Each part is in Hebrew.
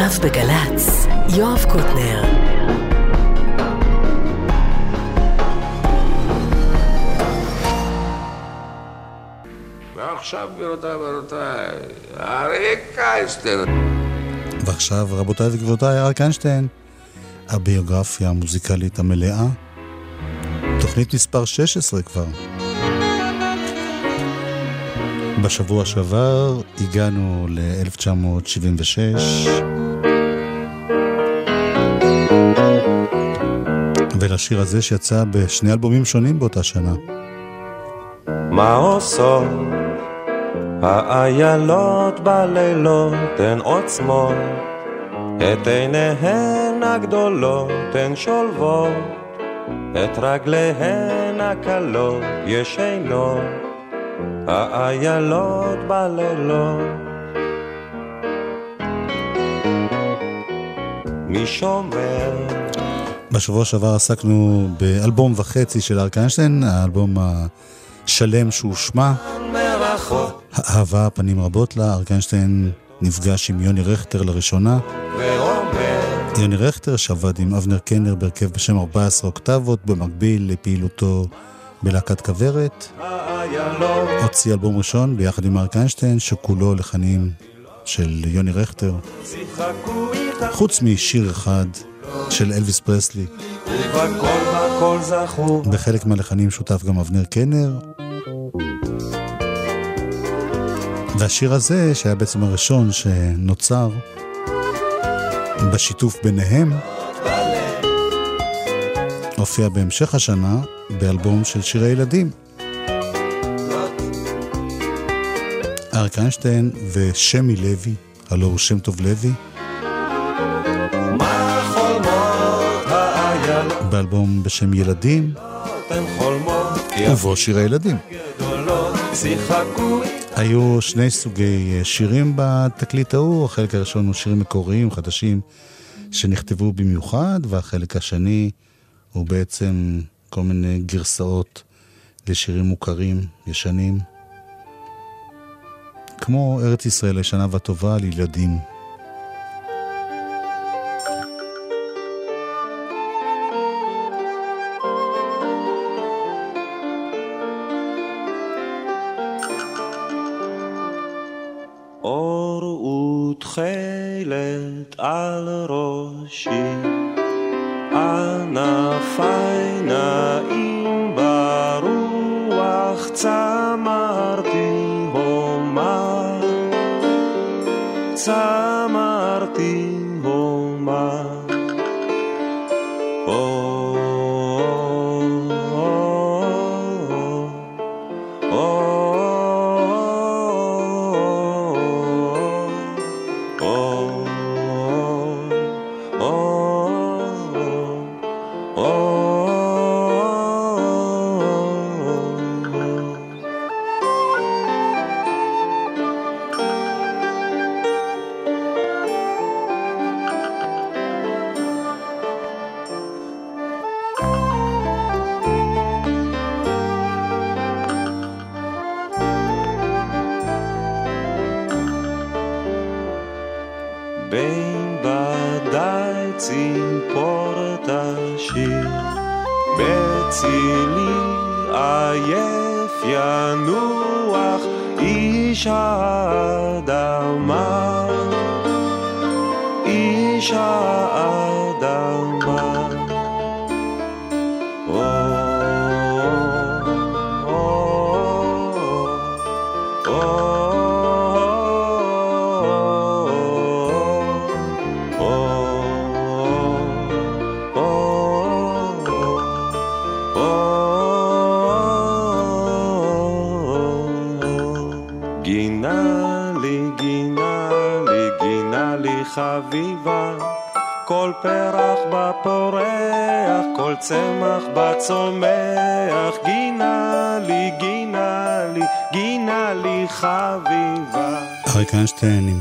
עכשיו בגל"צ, יואב קוטנר. ועכשיו, גבירותיי ורבותיי, אריק איינשטיין. ועכשיו, רבותיי וגבירותיי, אריק איינשטיין, הביוגרפיה המוזיקלית המלאה, תוכנית מספר 16 כבר. בשבוע שעבר הגענו ל-1976. ולשיר הזה שיצא בשני אלבומים שונים באותה שנה. מה עושות האיילות בלילות הן עוצמות את עיניהן הגדולות הן שולבות את רגליהן הקלות ישנות האיילות בלילות. מי שומר? בשבוע שעבר עסקנו באלבום וחצי של אריק איינשטיין, האלבום השלם שהושמע. אהבה פנים רבות לה, אריק איינשטיין נפגש עם יוני רכטר לראשונה. יוני רכטר שעבד עם אבנר קנר בהרכב בשם 14 אוקטבות, במקביל לפעילותו בלהקת כוורת. הוציא אלבום ראשון ביחד עם אריק איינשטיין, שכולו לחנים של יוני רכטר. חוץ משיר אחד של אלוויס פרסלי. בחלק מהלחנים שותף גם אבנר קנר. והשיר הזה, שהיה בעצם הראשון שנוצר בשיתוף ביניהם, הופיע בהמשך השנה באלבום של שירי ילדים. אריק איינשטיין ושמי לוי, הלו הוא שם טוב לוי. באלבום בשם ילדים, ובו שירי ילדים. היו שני סוגי שירים בתקליט ההוא, החלק הראשון הוא שירים מקוריים, חדשים, שנכתבו במיוחד, והחלק השני הוא בעצם כל מיני גרסאות לשירים מוכרים, ישנים. כמו ארץ ישראל הישנה והטובה לילדים.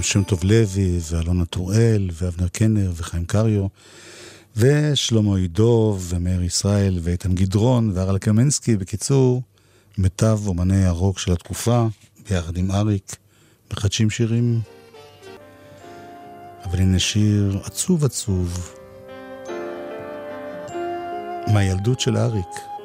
שם טוב לוי, ואלונה טוראל, ואבנר קנר, וחיים קריו, ושלמה עידוב, ומאיר ישראל, ואיתן גדרון, והרל קמנסקי, בקיצור, מיטב אומני הרוק של התקופה, ביחד עם אריק, מחדשים שירים. אבל הנה שיר עצוב עצוב מהילדות של אריק.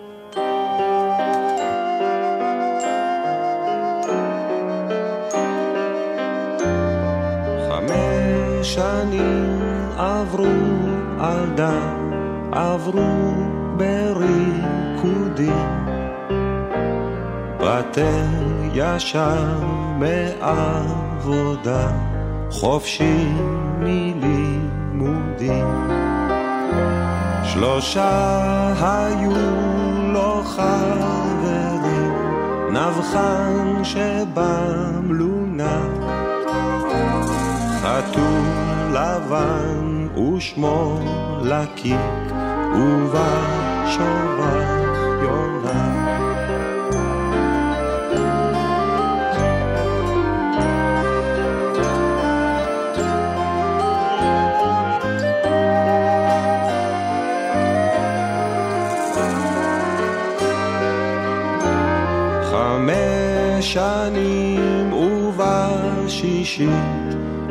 שנים עברו על דם, עברו בריקודים. בטל ישר מעבודה, חופשי מלימודים. שלושה היו לו חברים, נבחן שבמלונה, חתול לבן ושמו לקיק, ובשובר יונה. שנים ובשישית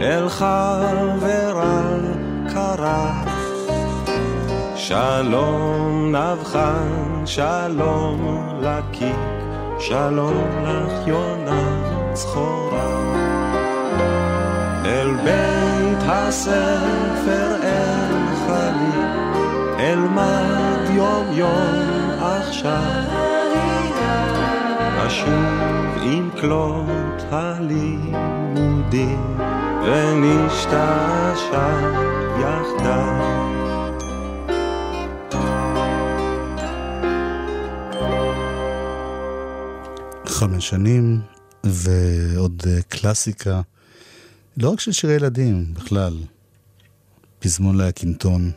אל חברה קרא שלום נבחן, שלום לקיק, שלום לך יונה צחורה. אל בית הספר אל חלי, אלמד יום יום עכשיו. אשוב עם כלות הלימודים ונשתעשע יחדיו. חמש שנים ועוד אה, קלאסיקה, לא רק של שירי ילדים, בכלל. פזמון להקינטון.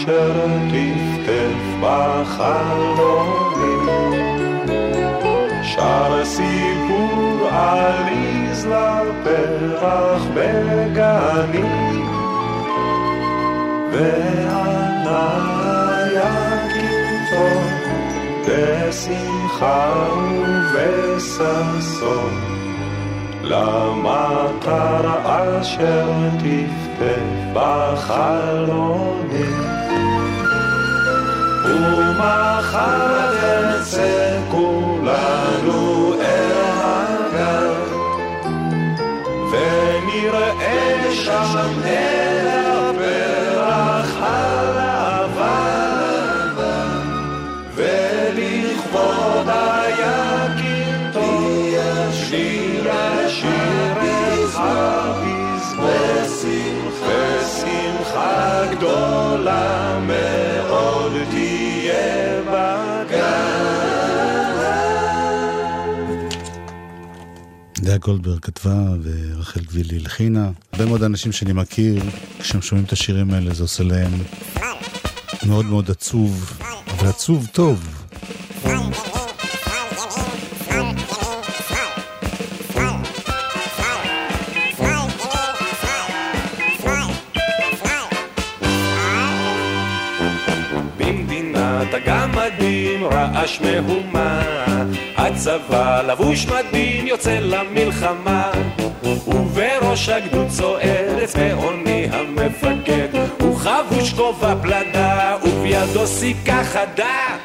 אשר טפטף בחלומים. שר סיפור עליז לפרח בגנים, וענה יקינתו בשמחה ובששון. למטר אשר טפטף בחלומים. ומחר נצא כולנו אל הגן, ונראה שם את לאה גולדברג כתבה ורחל גבילי הלחינה. הרבה מאוד אנשים שאני מכיר, כשהם שומעים את השירים האלה זה עושה להם מאוד מאוד עצוב, ועצוב טוב. הגמדים רעש מהומה הצבא לבוש מדים יוצא למלחמה. ובראש הגדוד צועד צבעוני המפקד. הוא חבוש כובע פלדה ובידו סיכה חדה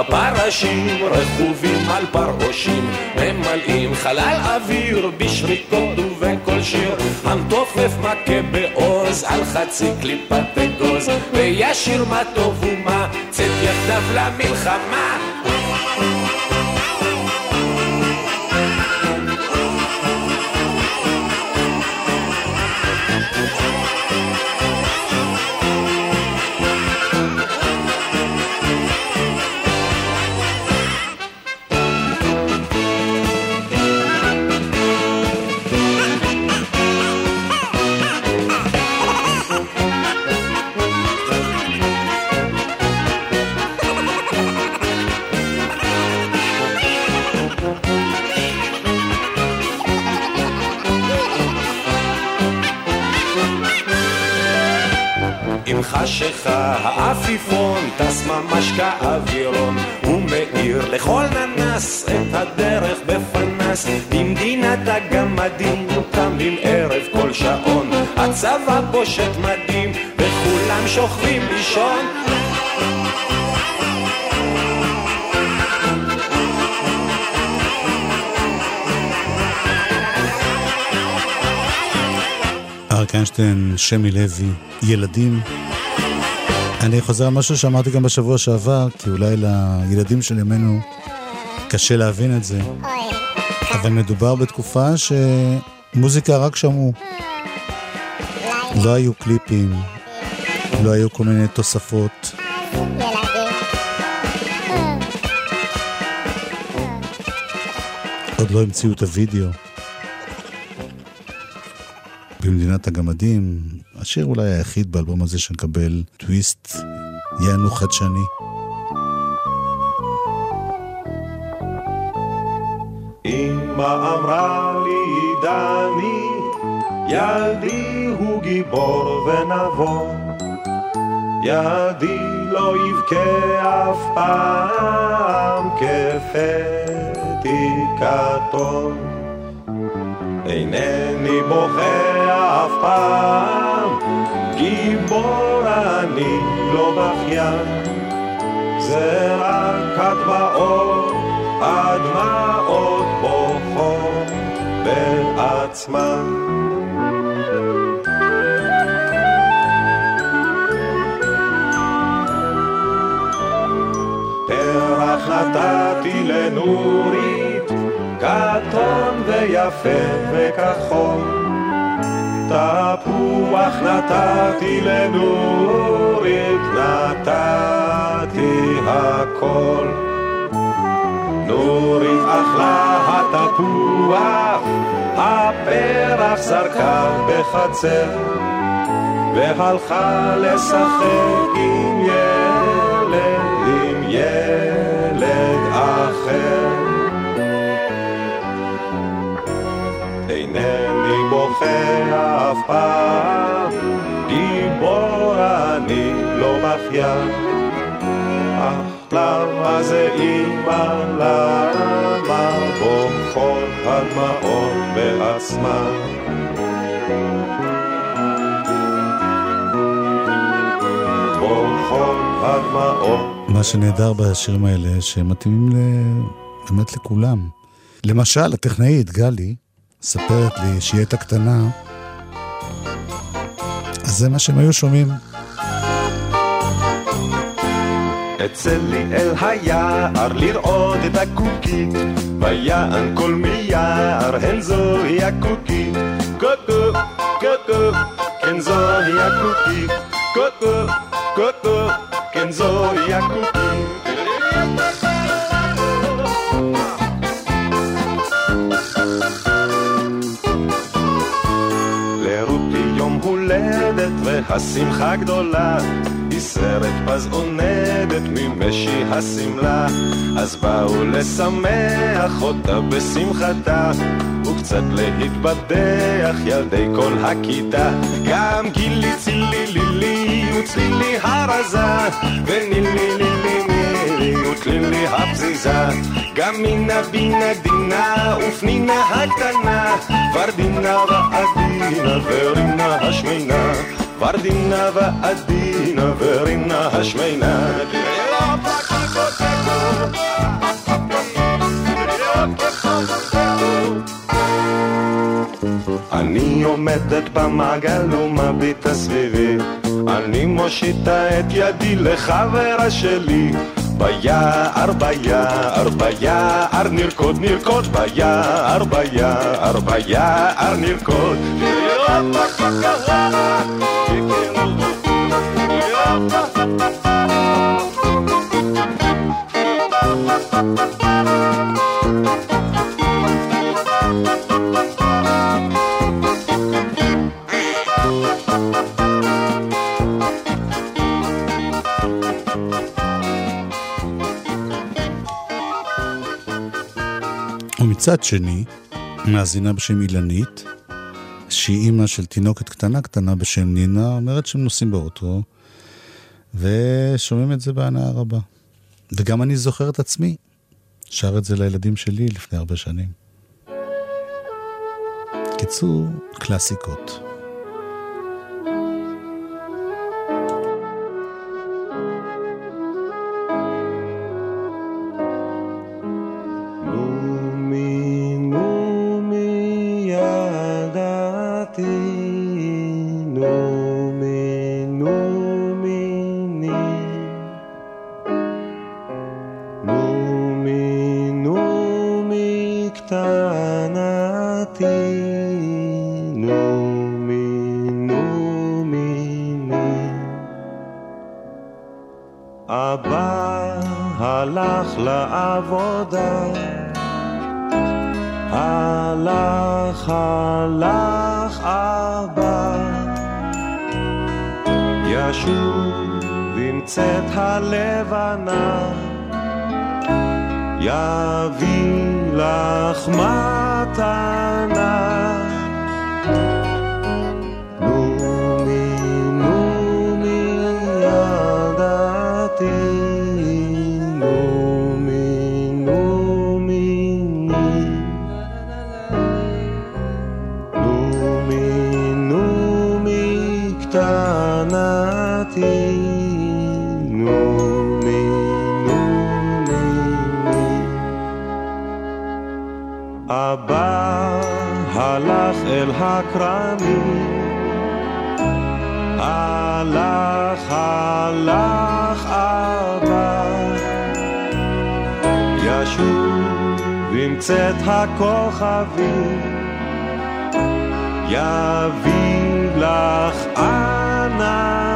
הפרשים רכובים על פרעושים ממלאים חלל אוויר בשריקות ובכל שיר. המתופף מכה בעוז על חצי קליפת אגוז. וישיר מה טוב ומה צאת יחדיו למלחמה חשיכה, האפיפון טס ממש כאווירון, הוא מאיר לכל ננס את הדרך בפנס, במדינת הגמדים קמים ערב כל שעון, הצבא פושט מדים, וכולם שוכבים לישון. אריק איינשטיין, שמי לוי, ילדים. אני חוזר על משהו שאמרתי גם בשבוע שעבר, כי אולי לילדים של ימינו קשה להבין את זה. אבל מדובר בתקופה שמוזיקה רק שמעו. לא היו קליפים, לא היו כל מיני תוספות. עוד לא המציאו את הוידאו. במדינת הגמדים, השיר אולי היחיד באלבום הזה שמקבל טוויסט יענו חדשני. אמא אמרה לי דני, ילדי הוא גיבור ונבוא, ילדי לא יבכה אף פעם כפתי כתום. אינני בוכה אף פעם, גיבור אני לא בכיין. זה רק הדמעות, הדמעות בוכות בעצמן. פרח נתתי לנורית כתום ויפה וכחול. תפוח נתתי לנורית, נתתי הכל. נורית אכלה התפוח, הפרח זרקה בחצר, והלכה לשחק עם ילד, עם ילד אחר. בוכה אף פעם, גיבור אני לא בכיין. אך למה זה אימא, למה בוכות הדמעות בעצמן? מה שנהדר בשירים האלה, שהם מתאימים באמת לכולם. למשל, הטכנאית גלי, מספרת לי שהיא הייתה קטנה, אז זה מה שהם היו שומעים. אצא לי אל היער לראות את הקוקית, ויען כל מיער, הן זוהי הקוקית. קוקו, קוקו, כן זוהי הקוקית. קוקו, קוקו. השמחה גדולה, היא סרט פז עונדת ממשי השמלה, אז באו לשמח אותה בשמחתה, וקצת להתבדח ילדי כל הכיתה. גם גילי צילי לילי וצלילי הרזה, ונילי לילי נילי וצלילי הפזיזה. גם מינה בינה דינה ופנינה הקטנה, ורדינה ועדינה ורינה השמנה. ורדינה ועדינה ורינה השמנה. אני עומדת במעגל ומביטה סביבי, אני מושיטה את ידי לחברה שלי. Бая, арбая, арбая, арниркот, ниркот, бая, арбая, арбая, арниркот. Thank you. ומצד שני, מאזינה בשם אילנית, שהיא אימא של תינוקת קטנה קטנה בשם נינה, אומרת שהם נוסעים באוטו, ושומעים את זה בהנאה רבה. וגם אני זוכר את עצמי, שר את זה לילדים שלי לפני הרבה שנים. קיצור, קלאסיקות. הלך לעבודה. הלך, הלך אבא. ישוב ימצאת הלבנה, יביא לך מתנה. נומי, נומי, ידעתי הכרמים. הלך, הלך אבא, ישוב עם צאת הכוכבים, יביא לך ענבים.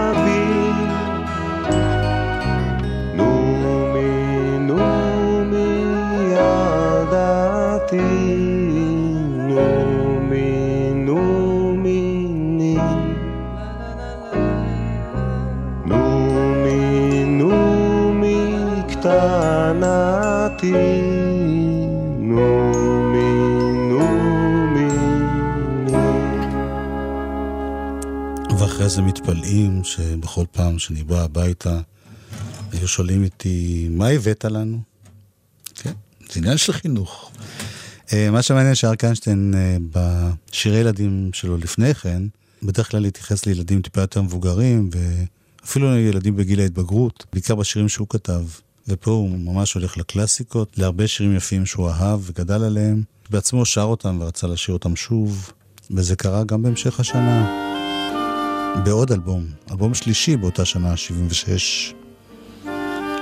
נומי, נומי, ידעתי שבכל פעם שאני בא הביתה, היו שואלים אותי, מה הבאת לנו? כן, זה עניין של חינוך. אה, מה שמעניין שאריק איינשטיין אה, בשירי ילדים שלו לפני כן, בדרך כלל התייחס לילדים טיפה יותר מבוגרים, ואפילו ילדים בגיל ההתבגרות, בעיקר בשירים שהוא כתב. ופה הוא ממש הולך לקלאסיקות, להרבה שירים יפים שהוא אהב וגדל עליהם. בעצמו שר אותם ורצה לשיר אותם שוב, וזה קרה גם בהמשך השנה. בעוד אלבום, אלבום שלישי באותה שנה, 76.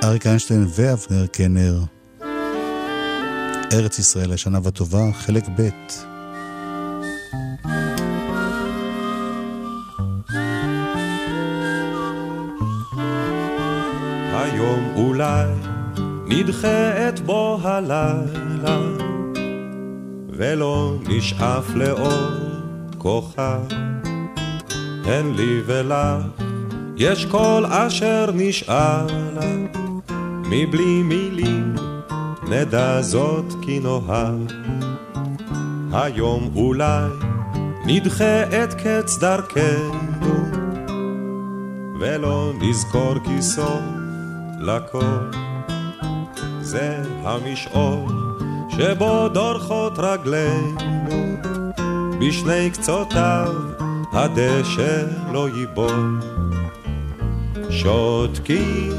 אריק איינשטיין ואבנר קנר, ארץ ישראל הישנה והטובה, חלק ב'. אולי נדחה את בוא הלילה ולא נשאף לאור כוכב אין לי ולך, יש כל אשר נשאלה, מבלי מילים נדע זאת כי נאהב. היום אולי נדחה את קץ דרכנו, ולא נזכור כי סוף לכל. זה המשעול שבו דורכות רגלינו, בשני קצותיו הדשא לא ייבול. שותקים,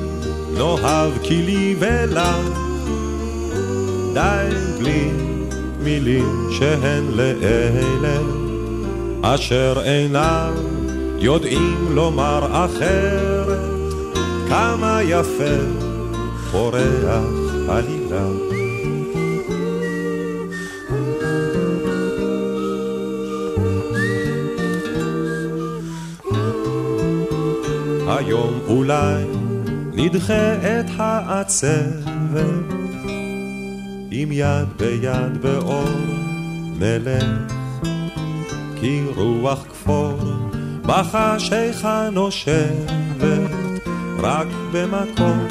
נאהב כי לי ולך, די בלי מילים שהן לאלה, אשר אינם יודעים לומר אחרת, כמה יפה פורח עלילה. היום אולי נדחה את העצבת עם יד ביד באור נלך כי רוח כפור בחשיכה נושבת רק במקום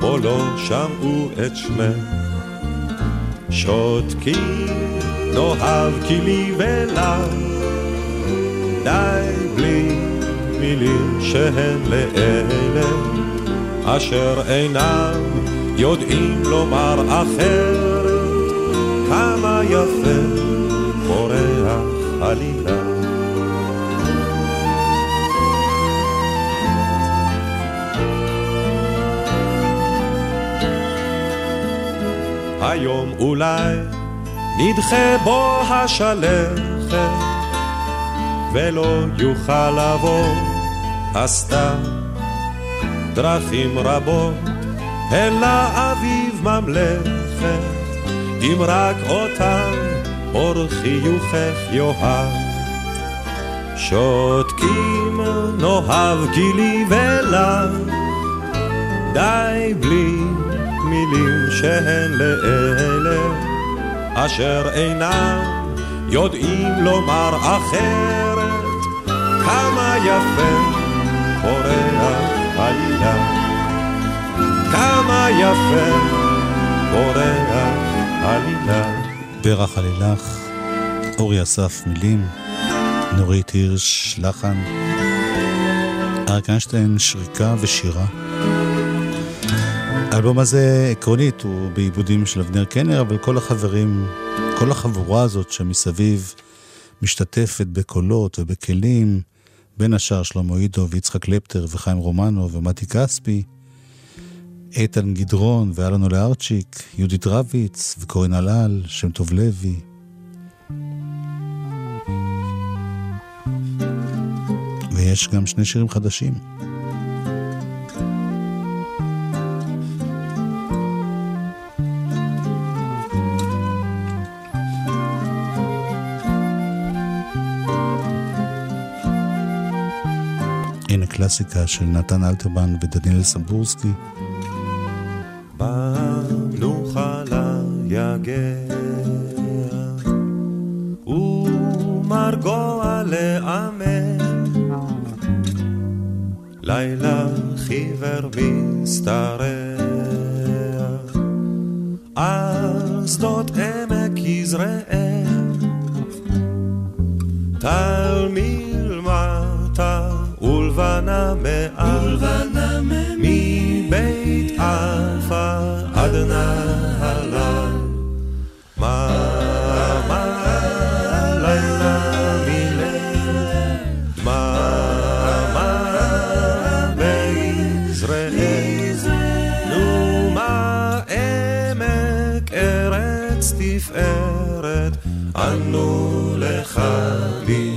בו לא שמעו את שמך שותקים נאהב כי לי ולך די בלי מילים שהן לאלה. אשר אינם יודעים לומר אחרת כמה יפה פורח עלילה היום אולי נדחה בו השלכת ולא יוכל לבוא הסתיו דרכים רבות אל האביב ממלכת אם רק אותם אור חיוכך יאהב. שותקים נאהב כי לי ולך די בלי מילים שהן לאלה אשר אינם יודעים לומר אחרת. כמה יפה פורח עלילה כמה יפה פורח עלילה פרח עלילך, אורי אסף מילים, נורית הירש לחן, אריק איינשטיין שריקה ושירה. האלבום הזה עקרונית הוא בעיבודים של אבנר קנר, אבל כל החברים, כל החבורה הזאת שמסביב משתתפת בקולות ובכלים, בין השאר שלמה עידו ויצחק קלפטר וחיים רומנו ומתי כספי, איתן גדרון ואלונו לארצ'יק, יהודית רביץ וקורין הלל, שם טוב לוי. ויש גם שני שירים חדשים. קלאסיקה של נתן אלתרמן ודניאל סמבורסקי. במנוחה ארץ תפארת אנו לך משמרת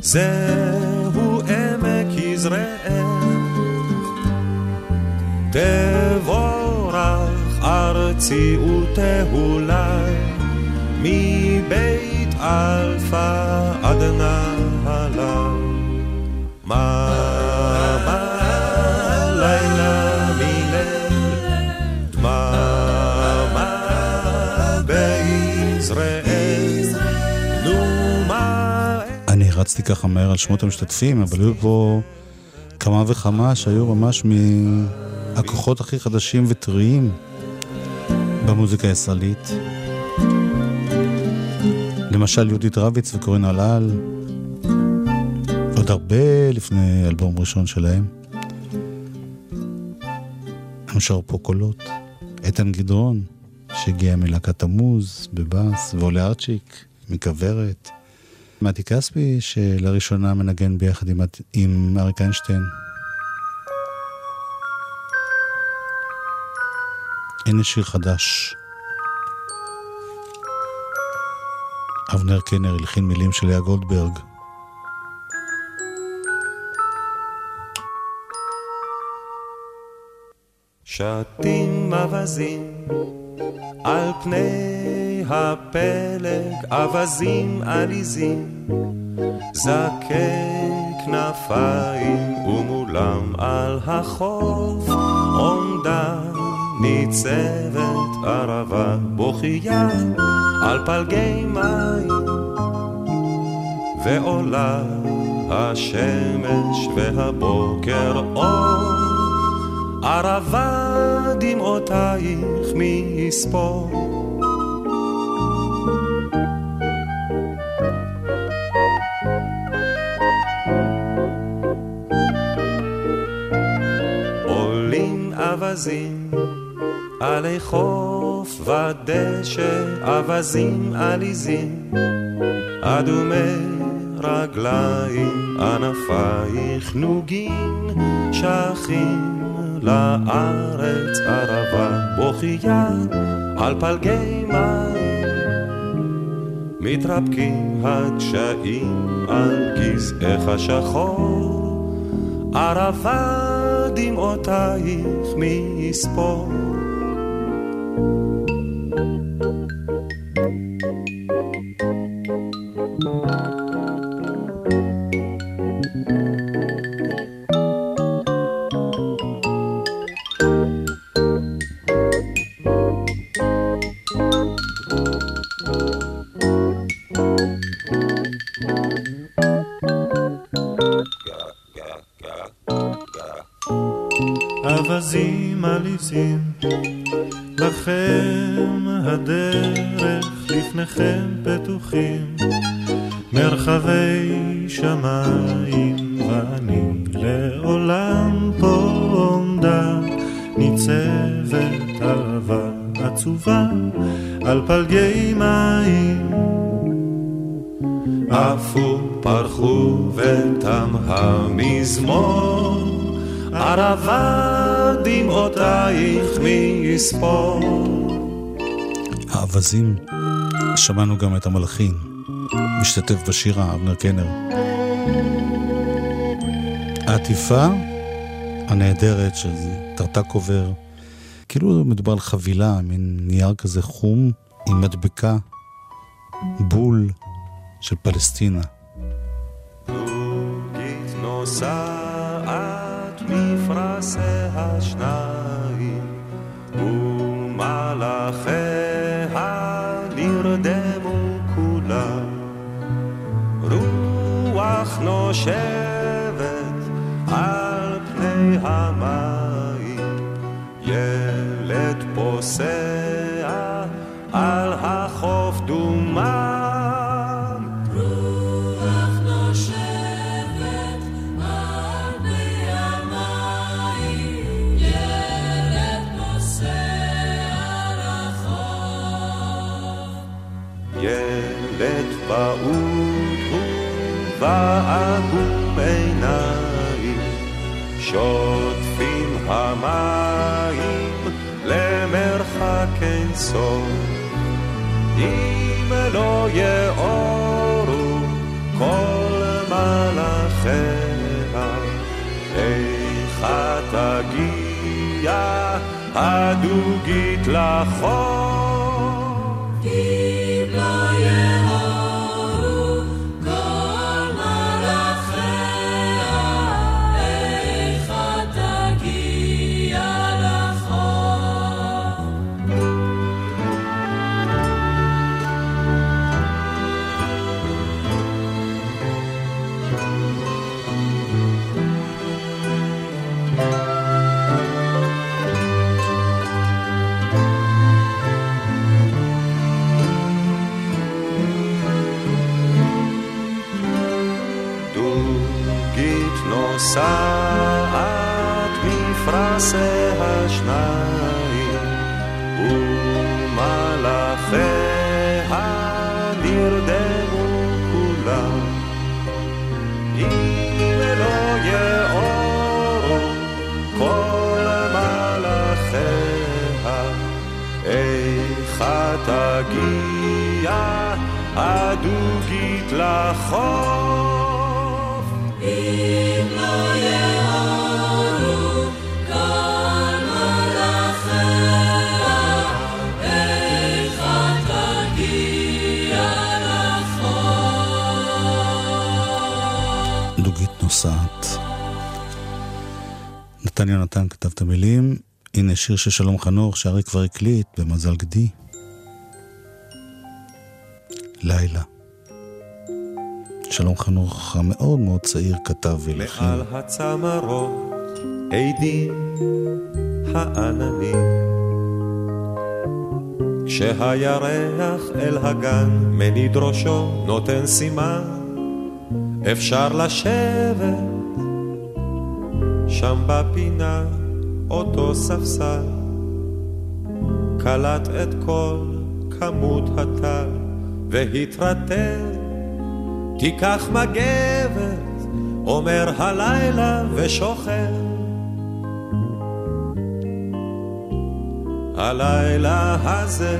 זהו עמק יזרעאל. תבורך ארצי ותהולי מבית אלפא עד נהלל. רצתי ככה מהר על שמות המשתתפים, אבל היו פה כמה וכמה שהיו ממש מהכוחות הכי חדשים וטריים במוזיקה הישראלית. למשל יהודית רביץ וקורין אלעל, עוד הרבה לפני אלבום ראשון שלהם. הם שרו פה קולות. איתן גדרון, שהגיע מלהקת תמוז בבאס, ועולה ארצ'יק מכוורת. מתי כספי, שלראשונה מנגן ביחד עם, עם אריק איינשטיין. הנה שיר חדש. אבנר קנר הלחין מילים של לאה גולדברג. שתים אווזים על פני הפלג, אווזים עליזים, זקי כנפיים, ומולם על החוף עומדה ניצבת ערבה בוכייה על פלגי מים, ועולה השמש והבוקר אור. ערבה דמעותייך מי יספור. אווזים עלי חוף ודשא, אווזים עליזים, אדומי רגליים, ענפייך נוגים, שכים לארץ ערבה בוכייה על פלגי מים. מתרפקים הדשאים על גזעך השחור ערבה דמעותייך מי יספור עפו, פרחו ותם המזמור, ערבה דמעותייך מי יספור. האווזים, שמענו גם את המלחין, משתתף בשירה, אבנר קנר. העטיפה הנהדרת של טרטק עובר, כאילו מדובר על חבילה, מין נייר כזה חום עם מדבקה, בול של פלסטינה. זוגית נוסעת נוגעת מפרשי השניים ומלאכיה נרדמו כולם רוח נושבת על פני המים ילד פוסע שוטפים המים למרחק אין סוף. אם לא יאורו כל מלאכיה, איכה תגיע הדוגית לחוף. שיר של שלום חנוך שארי כבר הקליט במזל גדי. לילה. שלום חנוך המאוד מאוד צעיר כתב והלחין. מעל הצמרות עדים העננים כשהירח אל הגן מניד ראשו נותן סימן אפשר לשבת שם בפינה אותו ספסל. קלט את כל כמות הטל והתרטט תיקח מגבת, אומר הלילה ושוכר. הלילה הזה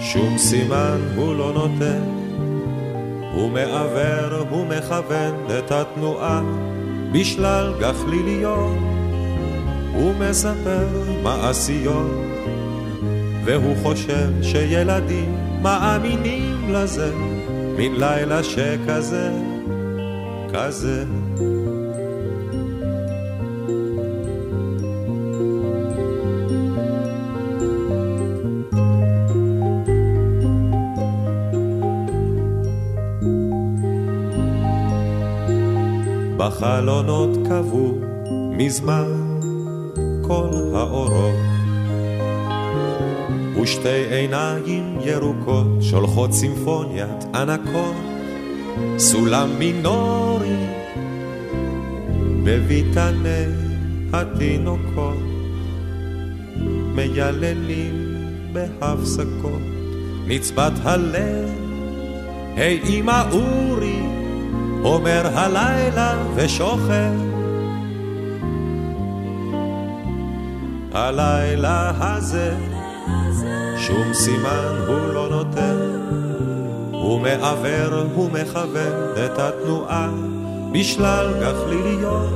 שום סימן הוא לא נותן, הוא מעוור, הוא מכוון את התנועה בשלל גחליליות, הוא מספר מעשיות, והוא חושב שילדים מאמינים לזה. מין לילה שכזה, כזה. בחלונות קבעו מזמן כל האורות. ושתי עיניים ירוקות שולחות סימפוניית ענקות, סולם מינורי בביתני התינוקות, מייללים בהפסקות, נצבת הלב, היי אמא אורי, אומר הלילה ושוכר. הלילה הזה שום סימן הוא לא נותן, הוא מעוור, הוא מכוון את התנועה בשלל גחליליות,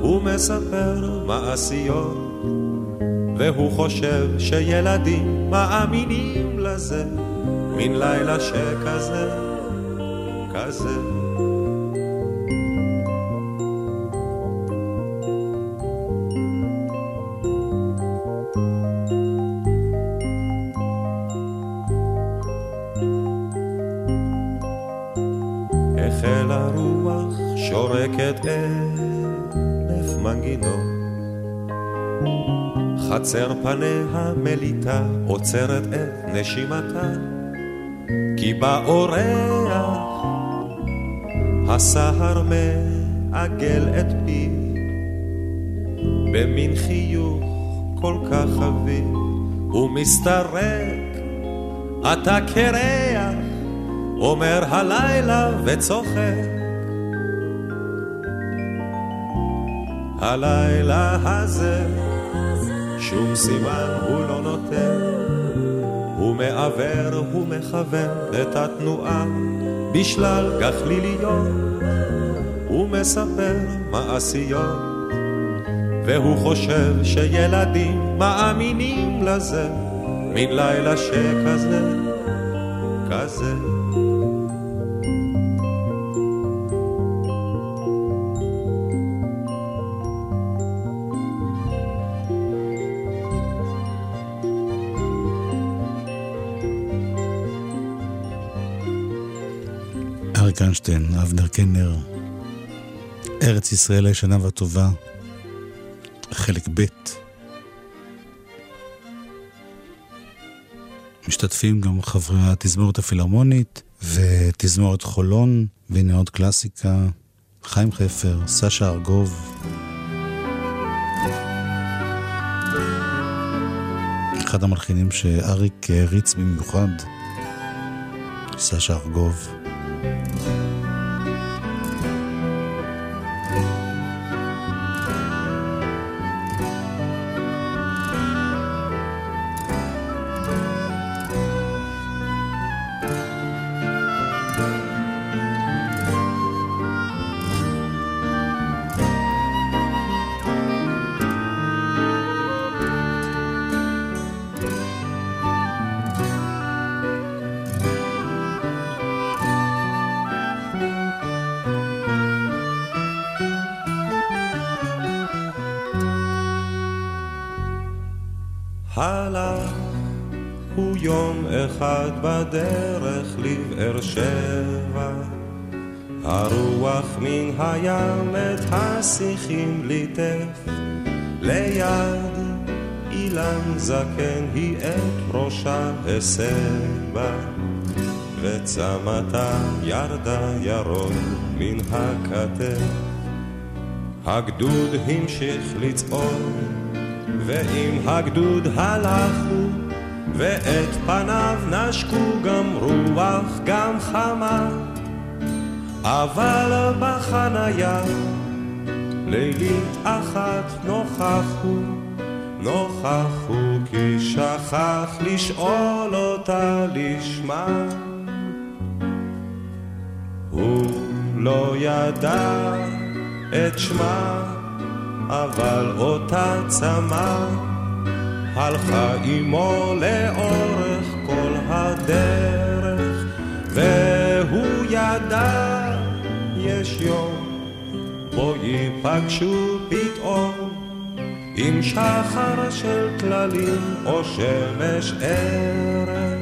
הוא מספר מעשיות, והוא חושב שילדים מאמינים לזה, מן לילה שכזה, כזה. פניה מליטה, עוצרת את נשימתה, כי באורח הסהר מעגל את פי, במין חיוך כל כך חביב, ומסתרק, אתה קרח, אומר הלילה וצוחק. הלילה הזה שום סימן הוא לא נותן, הוא מעוור, הוא מכוון את התנועה בשלל גחליליות, הוא מספר מעשיות, והוא חושב שילדים מאמינים לזה, מן לילה שכזה, כזה. אריק איינשטיין, אבנר קנר, ארץ ישראל הישנה והטובה, חלק ב'. משתתפים גם חברי התזמורת הפילהרמונית ותזמורת חולון, והנה עוד קלאסיקה, חיים חפר, סשה ארגוב. אחד המלחינים שאריק הריץ במיוחד, סשה ארגוב. זקן היא את ראשה הסבה, וצמתה ירדה ירוק מן הכתף. הגדוד המשיך לצעוד ועם הגדוד הלכו, ואת פניו נשקו גם רוח גם חמה. אבל בחניה לילית אחת נוכחו, נוכחו כי שכח לשאול אותה לשמה. הוא לא ידע את שמה אבל אותה צמא הלכה עמו לאורך כל הדרך, והוא ידע יש יום בו ייפגשו פתאום עם שחר של כללים או שמש ערב.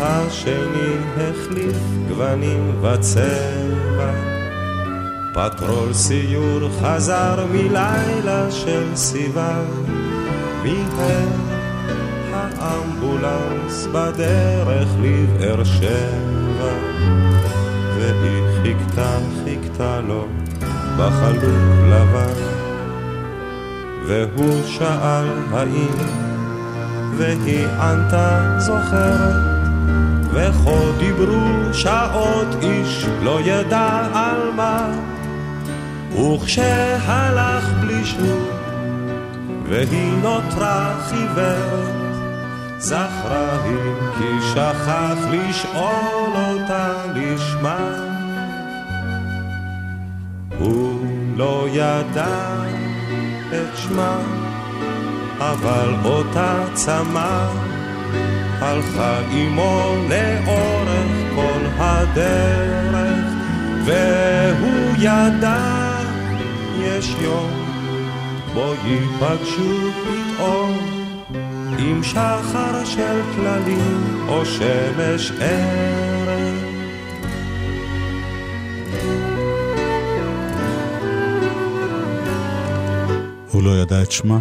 השני החליף גוונים וצבע. פטרול סיור חזר מלילה של סיבה, מיהר האמבולנס בדרך לבאר שבע. והיא חיכתה, חיכתה לו בחלוק לבן, והוא שאל האם, והיא ענתה זוכרת. וכה דיברו שעות איש לא ידע על מה וכשהלך בלי שוב והיא נותרה חיוורת זכרה היא כי שכח לשאול אותה לשמה. הוא לא ידע את שמה אבל אותה צמא הלכה עמו לאורך כל הדרך, והוא ידע יש יום בו ייפגשו פתאום עם שחר של כללים או שמש ערב. הוא לא ידע את שמה.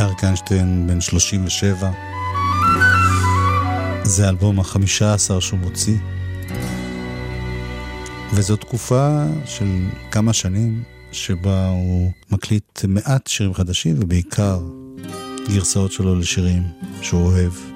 אריק איינשטיין בן 37. זה האלבום החמישה עשר שהוא מוציא. וזו תקופה של כמה שנים שבה הוא מקליט מעט שירים חדשים ובעיקר גרסאות שלו לשירים שהוא אוהב.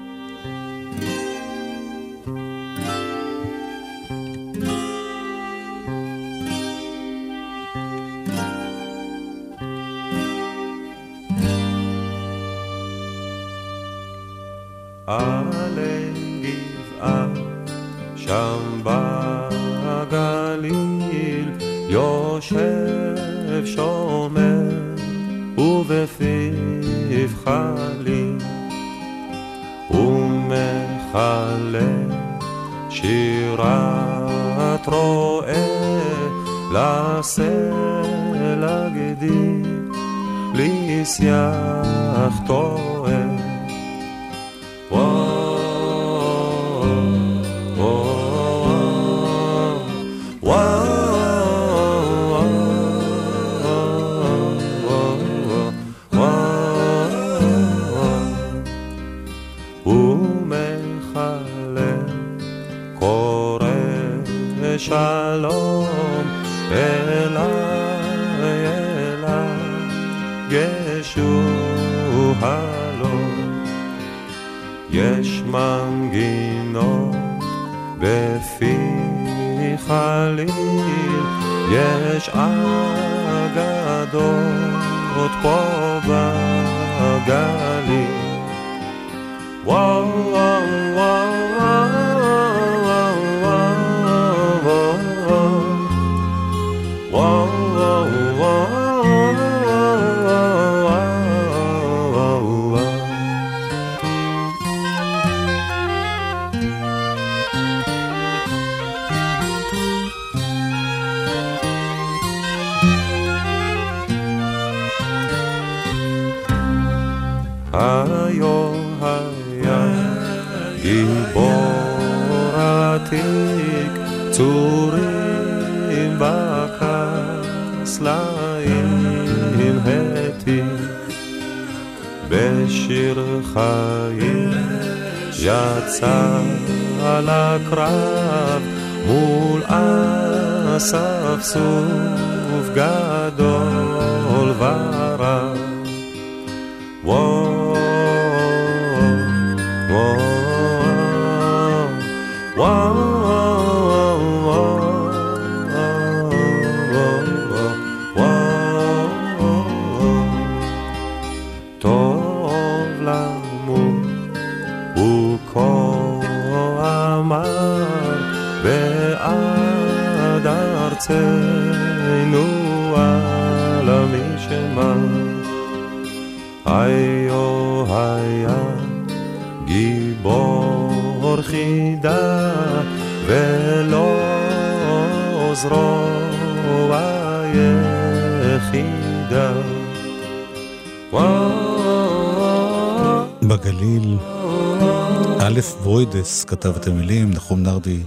כתב את המילים, נחום נרדי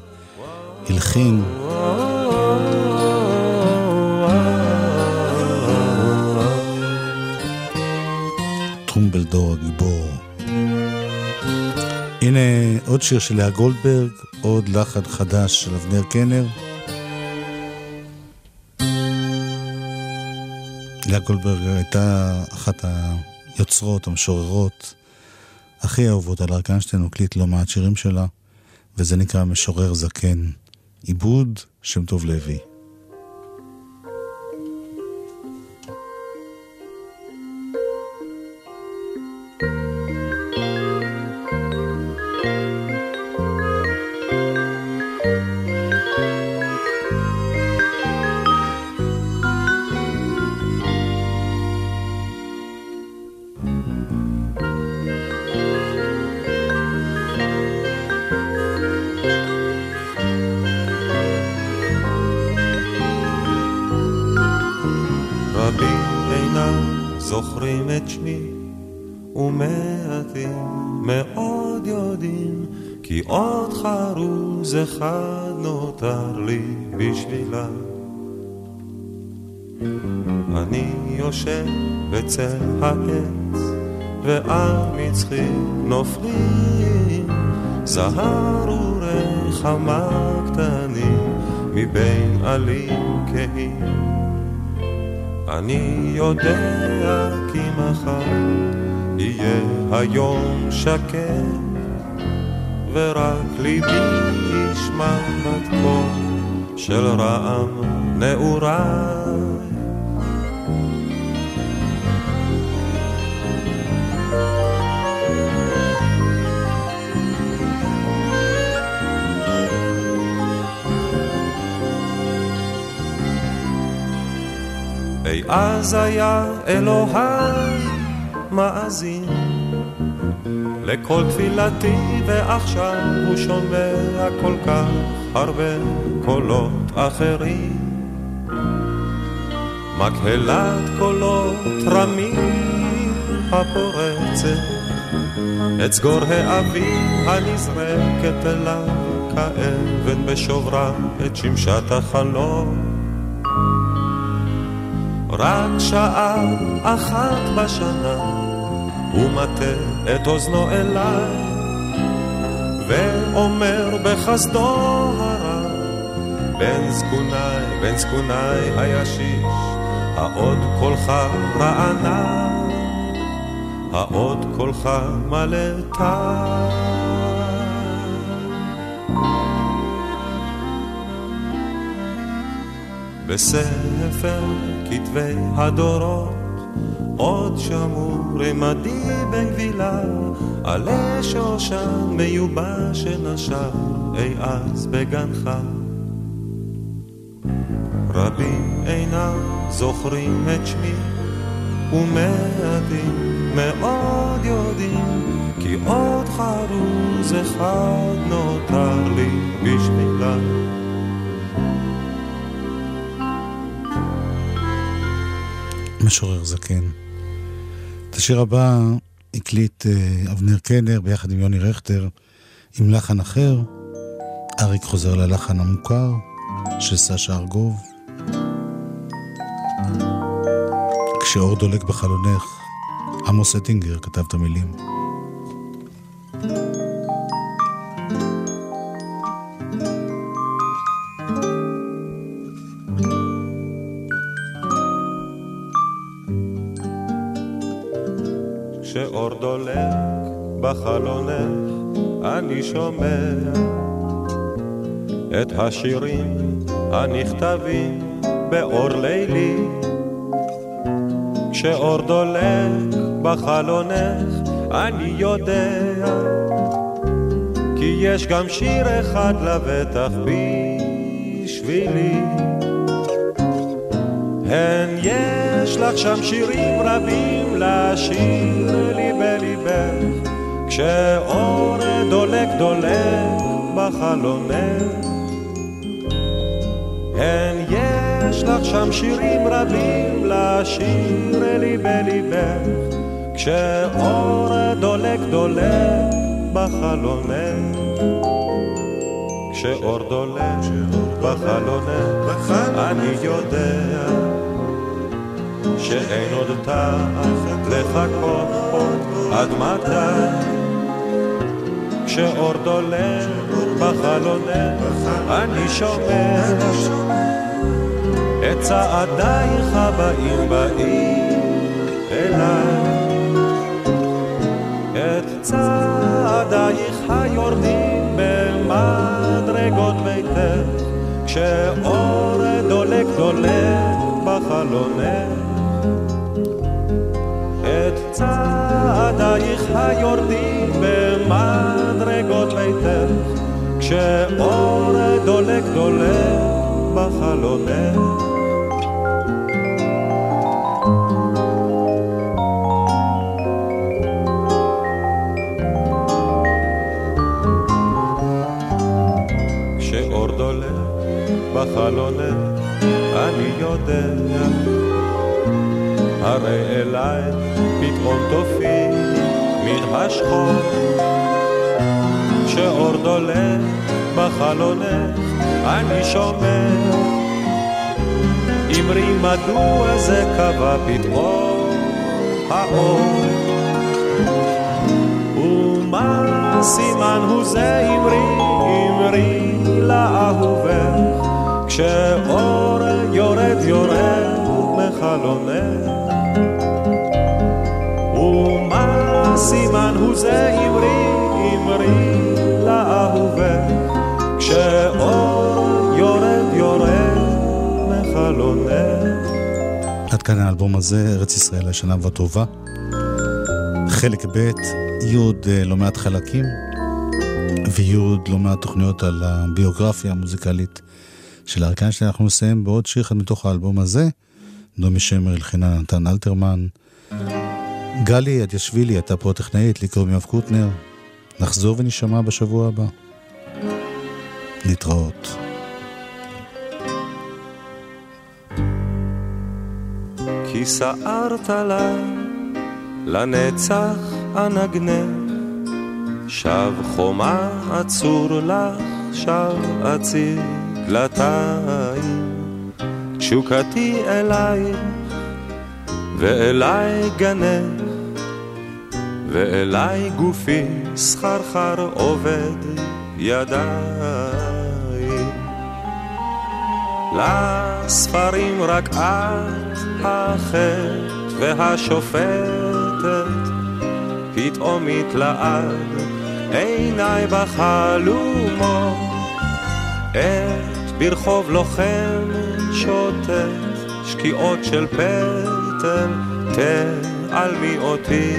הלחין. טרומבלדור הגיבור. הנה עוד שיר של לאה גולדברג, עוד לחן חדש של אבנר קנר. לאה גולדברג הייתה אחת היוצרות, המשוררות, הכי אהובות על אריק איינשטיין, הוא הקליט לא מעט שירים שלה, וזה נקרא משורר זקן. עיבוד שם טוב לוי. זוכרים את שמי, ומעטים מאוד יודעים, כי עוד חרוז אחד נותר לי בשבילה. אני יושב בצל העץ, ועל מצחי נופלים זהר ורחמה קטנים מבין עלים כהים. אני יודע כי מחר יהיה היום שקט, ורק ליבי ישמע מתכון של רעם נעוריי. אי אז היה אלוהי מאזין. לכל תפילתי ועכשיו הוא שומע כל כך הרבה קולות אחרים. מקהלת קולות רמים הפורצת את סגור האביב הנזרקת אליו כאבן בשוברה את שמשת החלום רק שעה אחת בשנה הוא מטה את אוזנו אליי ואומר בחסדו הרב בן זקוני, בן זקוני הישיש העוד קולך רענן העוד קולך מלא טעם בספר כתבי הדורות עוד שמור עמדי בגבילה עלי שושן מיובש שנשר אי אז בגנך. רבים אינם זוכרים את שמי ומעטים מאוד יודעים כי עוד חרוז אחד נותר לי בשבילם משורר זקן. את השיר הבא הקליט אה, אבנר קנר ביחד עם יוני רכטר עם לחן אחר. אריק חוזר ללחן המוכר של סשה ארגוב. כשאור דולק בחלונך, עמוס אטינגר כתב את המילים. בחלונך אני שומע את השירים הנכתבים באור לילי. כשאור דולק בחלונך אני יודע כי יש גם שיר אחד לבטח בשבילי. הן יש לך שם שירים רבים לשיר לי בליבך כשאור דולק דולק בחלונך. הן יש לך שם שירים רבים לשיר לי בליבך כשאור דולק דולק בחלונך. כשאור דולק בחלונך אני יודע שאין עוד טעם לחכות עד מתי כשאור דולק בחלונך אני שומע את צעדייך הבאים באים אליי. את צעדייך היורדים במדרגות ביתך כשאור דולק דולק בחלונך. את צעדייך היורדים במדרגות ביתך, כשאור דולק דולק בחלונך. כשאור דולק בחלונך, אני יודע הרי אליי פתאום תופיע מן השחור דולק בחלונך אני שומע אמרי מדוע זה קבע פתאום האור? ומה סימן הוא זה אמרי? אמרי לאהובך כשאור יורד יורד מחלונך. ומה סימן הוא זה אמרי? אמרי עד כאן האלבום הזה, ארץ ישראל הישנה והטובה. חלק ב', י' אה, לא מעט חלקים, וי' לא מעט תוכניות על הביוגרפיה המוזיקלית של אריק איינשטיין. אנחנו נסיים בעוד שיר אחד מתוך האלבום הזה, נעמי שמר הלחינה נתן אלתרמן. גלי אדיאשווילי הייתה פה טכנאית, לי קוראים קוטנר. נחזור ונשמע בשבוע הבא. להתראות. כי סערת לה לנצח אנגנך, שב חומה עצור לך, שב אציג דלתיים. תשוקתי אלייך ואליי גנך, ואליי גופי סחרחר עובד ידיים. לספרים רק את החטא והשופטת, פתאום התלעד עיניי בחלומות, את ברחוב לוחם שוטט, שקיעות של פטל, תעלמי אותי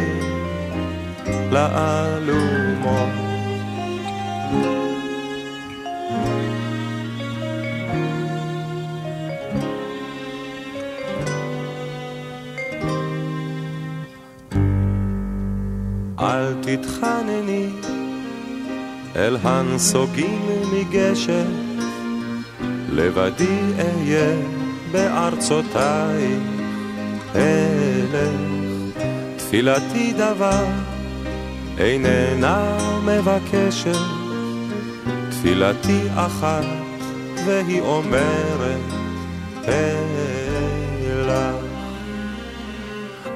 לאלומות. אל תתחנני אל הנסוגים מגשם, לבדי אהיה בארצותיי אלך. תפילתי דבר איננה מבקשת, תפילתי אחת והיא אומרת אלך.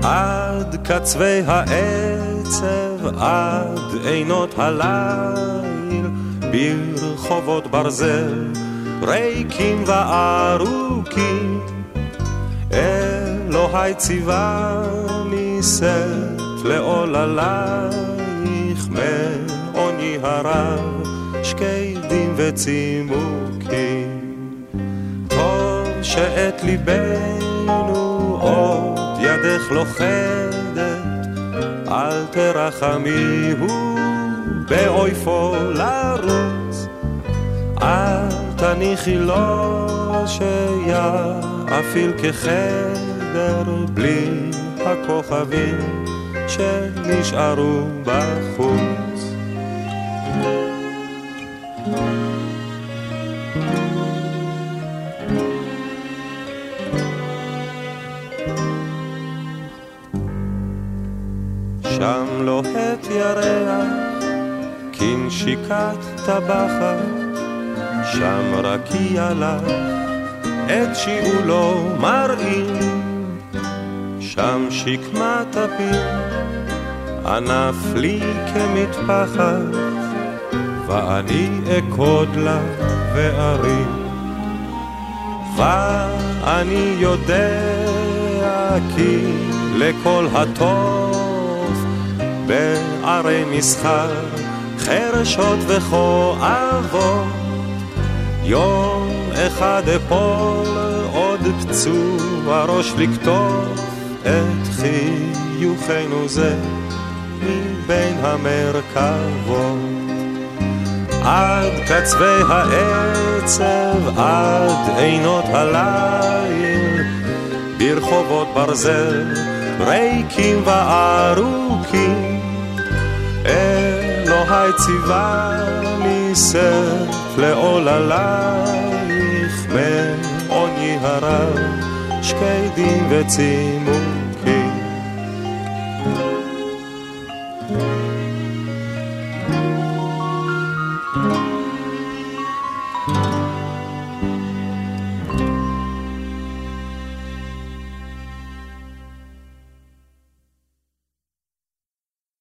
עד קצווי העצב, עד עינות הליל, ברחובות ברזל, ריקים וארוכים. אלוהי ציווני שאת לעוללייך, מעוני הרב, שקדים וצימוקים. טוב שאת ליבנו עוד ידך לוכדת, אל תרחמי הוא באויפו לרוץ, אל תניחי לו שיאפיל כחדר בלי הכוכבים שנשארו בחוץ. כנשיקת טבחת, שם רקיע לך, את שיעולו מראים, שם שקמת הפיר, ענף לי כמטפחת, ואני אכוד לה וארים. ואני יודע כי לכל הטוב בערי מסחר חרשות וכואבות יום אחד אפול עוד פצוע ראש לקטוף את חיוכנו זה מבין המרכבות עד קצווי העצב, עד עינות הליל, ברחובות ברזל, ריקים וארוכים. אלוהי ציווה לי סף לעוללייך, מעוני הרב, שקדים וצימוק.